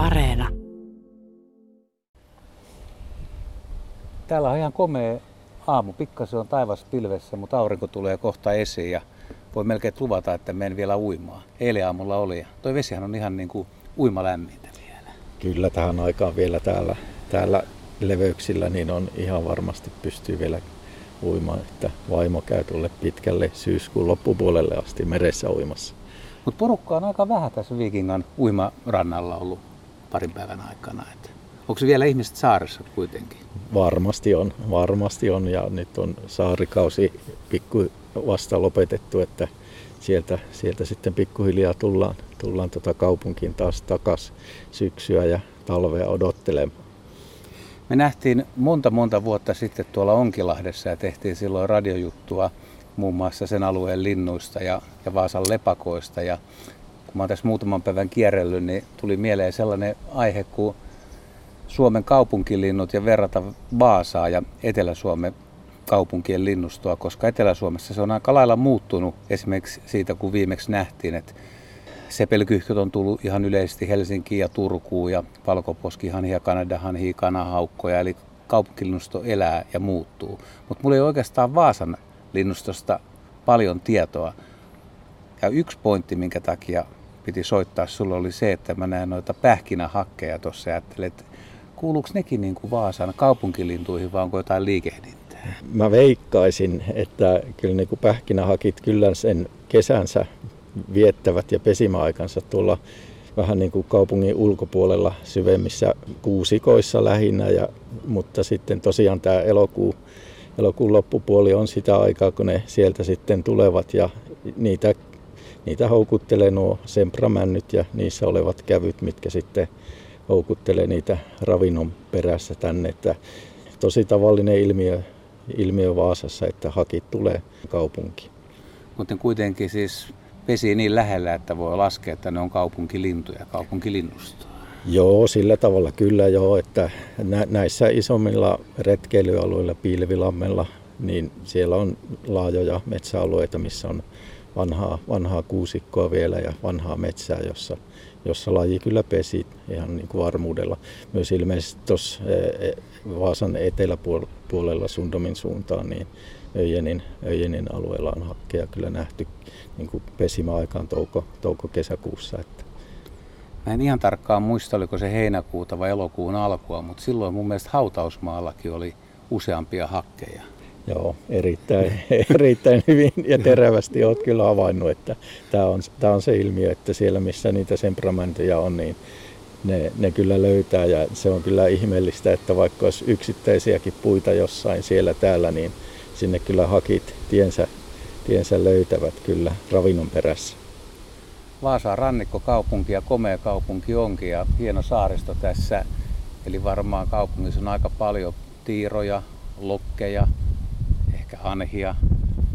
Areena. Täällä on ihan komea aamu. Pikkasen on taivas pilvessä, mutta aurinko tulee kohta esiin ja voi melkein luvata, että menen vielä uimaan. Eilen aamulla oli ja toi vesihän on ihan niin kuin uimalämmintä vielä. Kyllä tähän aikaan vielä täällä, täällä leveyksillä niin on ihan varmasti pystyy vielä uimaan, että vaimo käy tulle pitkälle syyskuun loppupuolelle asti meressä uimassa. Mutta porukka on aika vähän tässä Vikingan uimarannalla ollut parin päivän aikana. Että onko vielä ihmiset saaressa kuitenkin? Varmasti on, varmasti on ja nyt on saarikausi pikku vasta lopetettu, että sieltä, sieltä sitten pikkuhiljaa tullaan, tullaan tota kaupunkiin taas takas syksyä ja talvea odottelemaan. Me nähtiin monta monta vuotta sitten tuolla Onkilahdessa ja tehtiin silloin radiojuttua muun muassa sen alueen linnuista ja, ja Vaasan lepakoista. Ja kun mä oon tässä muutaman päivän kierrellyt, niin tuli mieleen sellainen aihe kuin Suomen kaupunkilinnut ja verrata Vaasaa ja Etelä-Suomen kaupunkien linnustoa, koska Etelä-Suomessa se on aika lailla muuttunut esimerkiksi siitä, kun viimeksi nähtiin, että sepelkyhkyt on tullut ihan yleisesti Helsinkiin ja Turkuun ja valkoposkihanhia, kanadahanhia, kanahaukkoja, eli kaupunkilinnusto elää ja muuttuu. Mutta mulla ei oikeastaan Vaasan linnustosta paljon tietoa. Ja yksi pointti, minkä takia piti soittaa sulle, oli se, että mä näen noita pähkinähakkeja tuossa ja ajattelin, että kuuluuko nekin niin kuin Vaasan kaupunkilintuihin vai onko jotain liikehdintää? Mä veikkaisin, että kyllä niin kuin pähkinähakit kyllä sen kesänsä viettävät ja pesimäaikansa tuolla vähän niin kuin kaupungin ulkopuolella syvemmissä kuusikoissa lähinnä, ja, mutta sitten tosiaan tämä elokuu, elokuun loppupuoli on sitä aikaa, kun ne sieltä sitten tulevat ja niitä, niitä houkuttelee nuo sempramännyt ja niissä olevat kävyt, mitkä sitten houkuttelee niitä ravinnon perässä tänne. Että tosi tavallinen ilmiö, ilmiö Vaasassa, että hakit tulee kaupunkiin. Mutta kuitenkin siis pesi niin lähellä, että voi laskea, että ne on kaupunkilintuja, kaupunkilinnustoa. Joo, sillä tavalla kyllä joo, että näissä isommilla retkeilyalueilla, Piilvilammella, niin siellä on laajoja metsäalueita, missä on vanhaa, vanhaa kuusikkoa vielä ja vanhaa metsää, jossa, jossa laji kyllä pesi ihan niin kuin varmuudella. Myös ilmeisesti tuossa e, e, Vaasan eteläpuolella Sundomin suuntaan, niin Öjenin, Öjenin alueella on hakkeja kyllä nähty niin kuin pesimäaikaan touko, touko-kesäkuussa. Että. Mä en ihan tarkkaan muista, oliko se heinäkuuta vai elokuun alkua, mutta silloin mun mielestä hautausmaallakin oli useampia hakkeja. Joo, erittäin, erittäin hyvin ja terävästi olet kyllä havainnut, että tämä on, tämä on se ilmiö, että siellä missä niitä temperamenteja on, niin ne, ne kyllä löytää ja se on kyllä ihmeellistä, että vaikka olisi yksittäisiäkin puita jossain siellä täällä, niin sinne kyllä hakit tiensä, tiensä löytävät kyllä ravinnon perässä. Vaasa on rannikkokaupunki ja komea kaupunki onkin ja hieno saaristo tässä. Eli varmaan kaupungissa on aika paljon tiiroja, lokkeja, hanhia,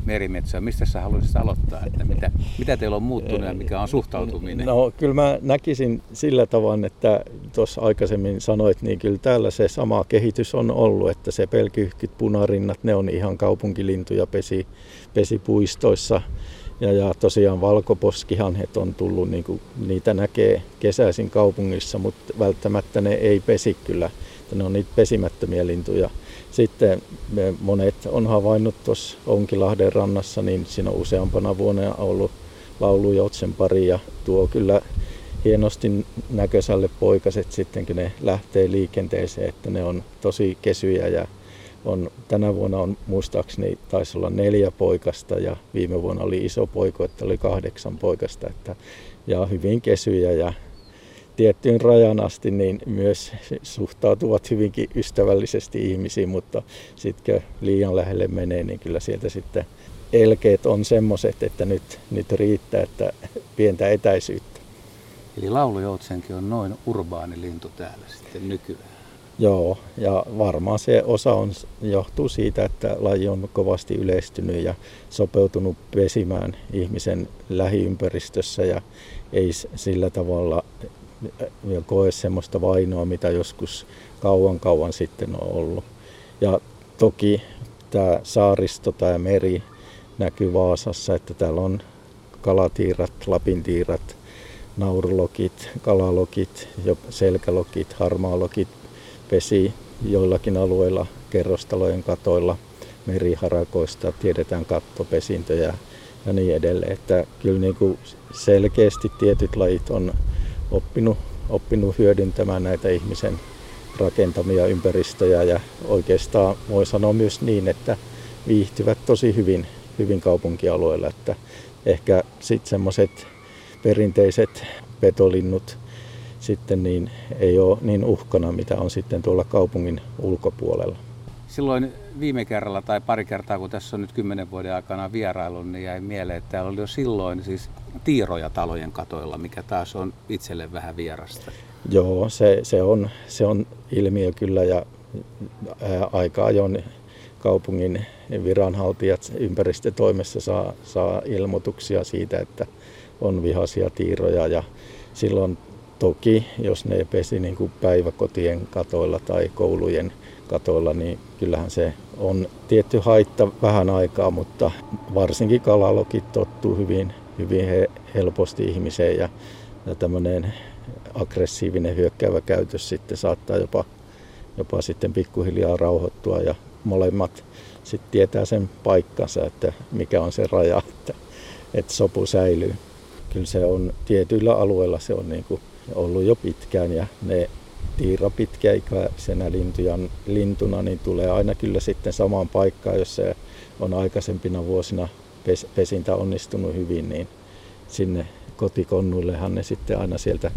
merimetsoa. Mistä sä haluaisit aloittaa? Että mitä, mitä teillä on muuttunut ja mikä on suhtautuminen? No kyllä mä näkisin sillä tavalla, että tuossa aikaisemmin sanoit, niin kyllä täällä se sama kehitys on ollut, että se pelkyhkyt, punarinnat, ne on ihan kaupunkilintuja pesi, pesipuistoissa. Ja, ja tosiaan valkoposkihanhet on tullut, niin kuin, niitä näkee kesäisin kaupungissa, mutta välttämättä ne ei pesi kyllä. Ne on niitä pesimättömiä lintuja. Sitten monet on havainnut tuossa Onkilahden rannassa, niin siinä on useampana vuonna ollut laulujoutsen pari ja tuo kyllä hienosti näköiselle poikaset sitten, kun ne lähtee liikenteeseen, että ne on tosi kesyjä ja on, tänä vuonna on muistaakseni taisi olla neljä poikasta ja viime vuonna oli iso poiko, että oli kahdeksan poikasta. Että, ja hyvin kesyjä ja tiettyyn rajan asti niin myös suhtautuvat hyvinkin ystävällisesti ihmisiin, mutta sitten liian lähelle menee, niin kyllä sieltä sitten elkeet on semmoiset, että nyt, nyt riittää, että pientä etäisyyttä. Eli laulujoutsenkin on noin urbaani lintu täällä sitten nykyään. Joo, ja varmaan se osa on, johtuu siitä, että laji on kovasti yleistynyt ja sopeutunut pesimään ihmisen lähiympäristössä ja ei sillä tavalla koe semmoista vainoa, mitä joskus kauan kauan sitten on ollut. Ja toki tämä saaristo, tämä meri näkyy Vaasassa, että täällä on kalatiirat, lapintiirat, naurulokit, kalalokit, selkälokit, harmaalokit pesi joillakin alueilla kerrostalojen katoilla meriharakoista, tiedetään kattopesintöjä ja niin edelleen. Että kyllä niin kuin selkeästi tietyt lajit on oppinut, oppinut hyödyntämään näitä ihmisen rakentamia ympäristöjä ja oikeastaan voi sanoa myös niin, että viihtyvät tosi hyvin, hyvin kaupunkialueella, että ehkä sitten semmoiset perinteiset petolinnut sitten niin ei ole niin uhkana, mitä on sitten tuolla kaupungin ulkopuolella. Silloin viime kerralla tai pari kertaa, kun tässä on nyt kymmenen vuoden aikana vierailu, niin jäi mieleen, että täällä oli jo silloin siis tiiroja talojen katoilla, mikä taas on itselle vähän vierasta. Joo, se, se, on, se on ilmiö kyllä ja ää, aika ajoin kaupungin viranhaltijat ympäristötoimessa saa, saa ilmoituksia siitä, että on vihaisia tiiroja ja silloin toki, jos ne pesi niin kuin päiväkotien katoilla tai koulujen katoilla, niin kyllähän se on tietty haitta vähän aikaa, mutta varsinkin kalalokit tottuu hyvin, hyvin helposti ihmiseen ja, ja tämmöinen aggressiivinen hyökkäävä käytös sitten saattaa jopa, jopa sitten pikkuhiljaa rauhoittua ja molemmat sitten tietää sen paikkansa, että mikä on se raja, että, että sopu säilyy. Kyllä se on tietyillä alueilla se on niin kuin ollut jo pitkään ja ne tiira pitkäikäisenä lintuna niin tulee aina kyllä sitten samaan paikkaan, jos se on aikaisempina vuosina pes, pesintä onnistunut hyvin, niin sinne kotikonnuillehan ne sitten aina sieltä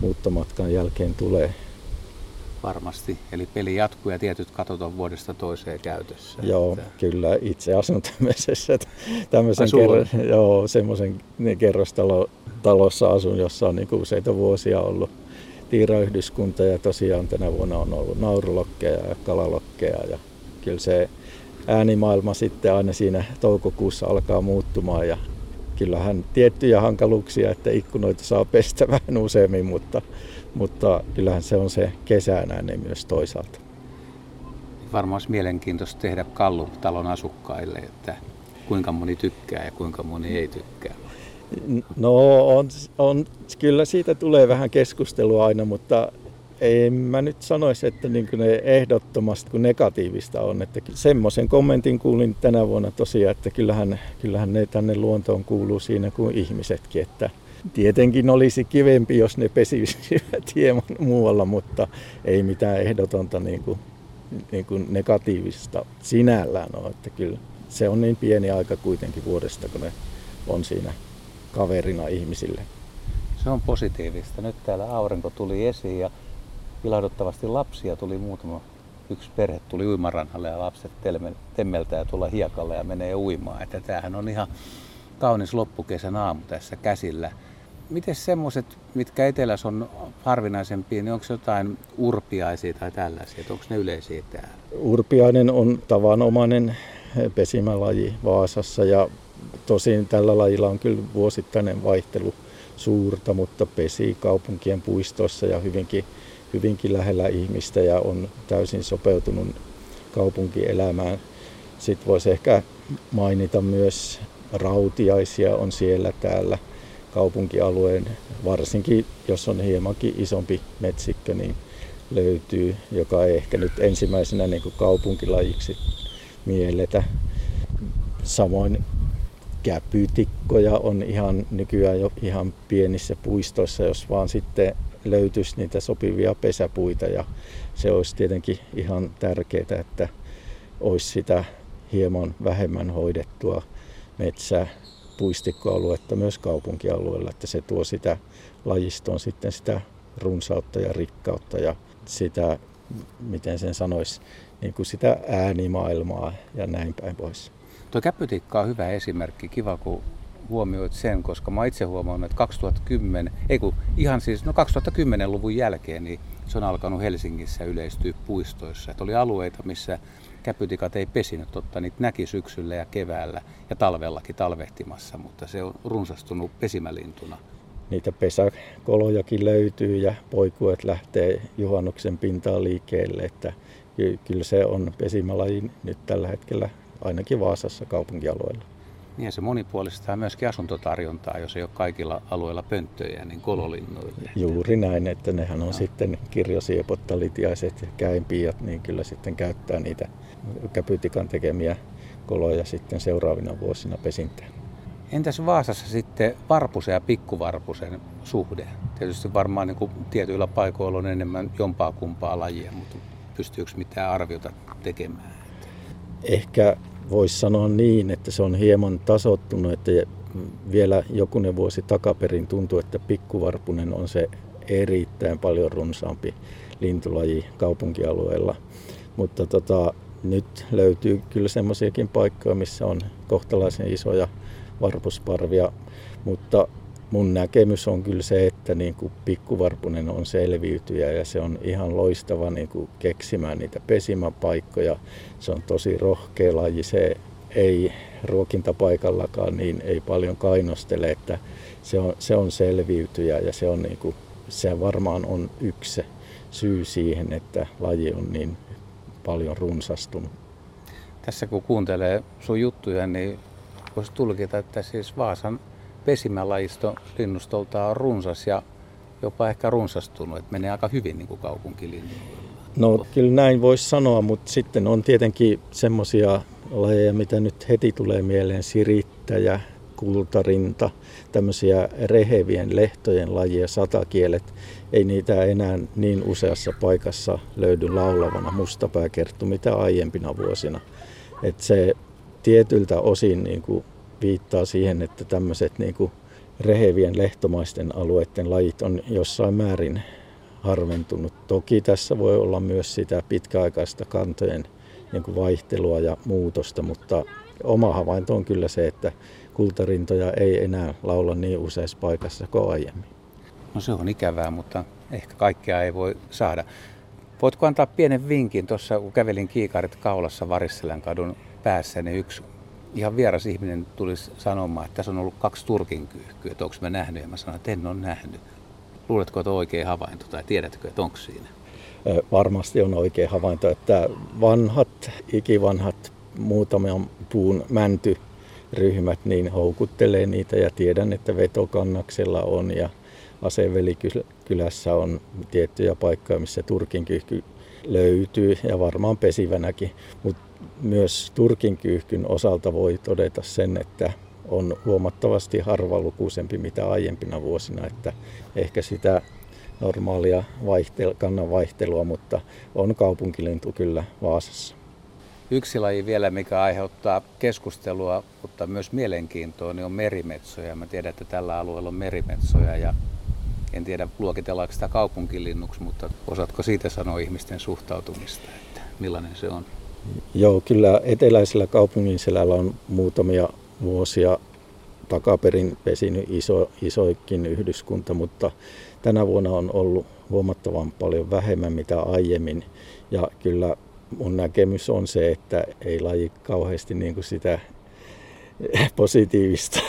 muuttomatkan jälkeen tulee. Varmasti. Eli peli jatkuu ja tietyt katot on vuodesta toiseen käytössä. Joo, että... kyllä. Itse asun tämmöisessä, tämmöisen kerro, joo, semmoisen kerrostalossa asun, jossa on niin useita vuosia ollut tiirayhdyskunta ja tosiaan tänä vuonna on ollut naurulokkeja ja kalalokkeja ja kyllä se äänimaailma sitten aina siinä toukokuussa alkaa muuttumaan ja kyllähän tiettyjä hankaluuksia, että ikkunoita saa pestä vähän useammin, mutta, mutta kyllähän se on se kesänäinen myös toisaalta. Varmaan olisi mielenkiintoista tehdä kallu talon asukkaille, että kuinka moni tykkää ja kuinka moni ei tykkää. No on, on, kyllä siitä tulee vähän keskustelua aina, mutta en mä nyt sanoisi, että niin ne ehdottomasti kuin negatiivista on. Että semmoisen kommentin kuulin tänä vuonna tosiaan, että kyllähän, kyllähän ne tänne luontoon kuuluu siinä kuin ihmisetkin. Että tietenkin olisi kivempi, jos ne pesisivät hieman muualla, mutta ei mitään ehdotonta niin kuin, niin kuin negatiivista sinällään ole. Että kyllä se on niin pieni aika kuitenkin vuodesta, kun ne on siinä kaverina ihmisille. Se on positiivista. Nyt täällä aurinko tuli esiin ja ilahduttavasti lapsia tuli muutama. Yksi perhe tuli uimaranhalle ja lapset temmeltää tulla hiekalle ja menee uimaan. Että tämähän on ihan kaunis loppukesän aamu tässä käsillä. Miten semmoiset, mitkä etelässä on harvinaisempia, niin onko jotain urpiaisia tai tällaisia? Onko ne yleisiä täällä? Urpiainen on tavanomainen pesimälaji Vaasassa ja tosin tällä lajilla on kyllä vuosittainen vaihtelu suurta, mutta pesi kaupunkien puistoissa ja hyvinkin, hyvinkin lähellä ihmistä ja on täysin sopeutunut kaupunkielämään. Sitten voisi ehkä mainita myös rautiaisia on siellä täällä kaupunkialueen, varsinkin jos on hiemankin isompi metsikkö, niin löytyy, joka ei ehkä nyt ensimmäisenä niin kuin kaupunkilajiksi mielletä. Samoin käpytikkoja on ihan nykyään jo ihan pienissä puistoissa, jos vaan sitten löytyisi niitä sopivia pesäpuita ja se olisi tietenkin ihan tärkeää, että olisi sitä hieman vähemmän hoidettua metsää puistikkoaluetta myös kaupunkialueella, että se tuo sitä lajistoon sitten sitä runsautta ja rikkautta ja sitä, miten sen sanoisi, niin kuin sitä äänimaailmaa ja näin päin pois. Tuo käppytikka on hyvä esimerkki. Kiva, kun huomioit sen, koska mä itse huomannut, että 2010, ei kun ihan siis, no 2010-luvun jälkeen, niin se on alkanut Helsingissä yleistyä puistoissa. Että oli alueita, missä käpytikat ei pesinyt, totta niitä näki syksyllä ja keväällä ja talvellakin talvehtimassa, mutta se on runsastunut pesimälintuna. Niitä pesäkolojakin löytyy ja poikuet lähtee juhannuksen pintaan liikkeelle, että kyllä se on pesimälaji nyt tällä hetkellä ainakin Vaasassa kaupunkialueella. Niin ja se monipuolistaa myöskin asuntotarjontaa, jos ei ole kaikilla alueilla pönttöjä, niin kololinnoille. Juuri näin, että nehän on no. sitten kirjosiepot, talitiaiset ja käimpiät, niin kyllä sitten käyttää niitä käpytikan tekemiä koloja sitten seuraavina vuosina pesintään. Entäs Vaasassa sitten varpusen ja pikkuvarpusen suhde? Tietysti varmaan niin kuin tietyillä paikoilla on enemmän jompaa kumpaa lajia, mutta pystyykö mitään arviota tekemään? Ehkä voisi sanoa niin, että se on hieman tasottunut, että vielä jokunen vuosi takaperin tuntuu, että pikkuvarpunen on se erittäin paljon runsaampi lintulaji kaupunkialueella. Mutta tota, nyt löytyy kyllä semmoisiakin paikkoja, missä on kohtalaisen isoja varpusparvia, mutta mun näkemys on kyllä se, että niin kuin pikkuvarpunen on selviytyjä ja se on ihan loistava niin kuin keksimään niitä pesimäpaikkoja. Se on tosi rohkea laji, se ei ruokintapaikallakaan niin ei paljon kainostele, että se on, se on selviytyjä ja se, on niin kuin, se varmaan on yksi syy siihen, että laji on niin paljon runsastunut. Tässä kun kuuntelee sun juttuja, niin voisi tulkita, että siis Vaasan pesimälajisto linnustolta on runsas ja jopa ehkä runsastunut, että menee aika hyvin niin kuin kaupunkilinnuilla. No kyllä näin voisi sanoa, mutta sitten on tietenkin semmoisia lajeja, mitä nyt heti tulee mieleen, sirittäjä, kultarinta, tämmöisiä rehevien lehtojen lajia, satakielet. Ei niitä enää niin useassa paikassa löydy laulavana mustapääkerttu mitä aiempina vuosina. Et se tietyltä osin niin kuin viittaa siihen, että tämmöiset niin kuin rehevien lehtomaisten alueiden lajit on jossain määrin harventunut. Toki tässä voi olla myös sitä pitkäaikaista kantojen niin kuin vaihtelua ja muutosta, mutta oma havainto on kyllä se, että kultarintoja ei enää laula niin useassa paikassa kuin aiemmin. No se on ikävää, mutta ehkä kaikkea ei voi saada. Voitko antaa pienen vinkin? Tuossa kun kävelin kiikarit kaulassa Varisselän kadun päässä, niin yksi ihan vieras ihminen tulisi sanomaan, että tässä on ollut kaksi turkin kyyhkyä, että onko mä nähnyt, ja mä sanoin, että en ole nähnyt. Luuletko, että on oikea havainto, tai tiedätkö, että onko siinä? Varmasti on oikea havainto, että vanhat, ikivanhat muutaman puun mäntyryhmät niin houkuttelee niitä ja tiedän, että vetokannaksella on ja Asevelikylässä on tiettyjä paikkoja, missä turkin kyyhky löytyy ja varmaan pesivänäkin, mutta myös Turkin kyyhkyn osalta voi todeta sen, että on huomattavasti harvalukuisempi mitä aiempina vuosina, että ehkä sitä normaalia vaihtel, kannan vaihtelua, mutta on kaupunkilintu kyllä Vaasassa. Yksi laji vielä, mikä aiheuttaa keskustelua, mutta myös mielenkiintoa, niin on merimetsoja. Mä tiedän, että tällä alueella on merimetsoja ja en tiedä luokitellaanko sitä kaupunkilinnuksi, mutta osaatko siitä sanoa ihmisten suhtautumista, että millainen se on? Joo, kyllä eteläisellä kaupungin selällä on muutamia vuosia takaperin pesinyt iso, isoikin yhdyskunta, mutta tänä vuonna on ollut huomattavan paljon vähemmän mitä aiemmin. Ja kyllä mun näkemys on se, että ei laji kauheasti niin kuin sitä positiivista,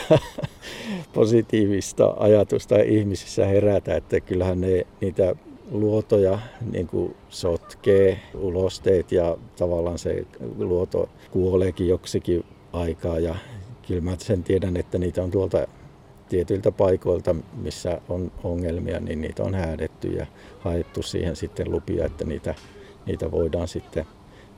positiivista ajatusta ihmisissä herätä, että kyllähän ne, niitä luotoja niin kuin sotkee ulosteet ja tavallaan se luoto kuoleekin joksikin aikaa ja kyllä mä sen tiedän, että niitä on tuolta tietyiltä paikoilta, missä on ongelmia, niin niitä on häädetty ja haettu siihen sitten lupia, että niitä, niitä voidaan sitten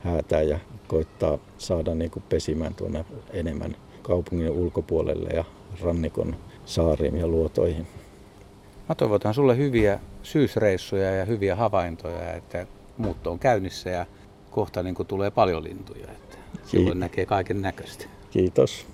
häätää ja koittaa saada niin kuin pesimään tuonne enemmän kaupungin ulkopuolelle ja rannikon saariin ja luotoihin. Mä toivotan sulle hyviä syysreissuja ja hyviä havaintoja, että muutto on käynnissä ja kohta niin tulee paljon lintuja. Että silloin näkee kaiken näköistä. Kiitos.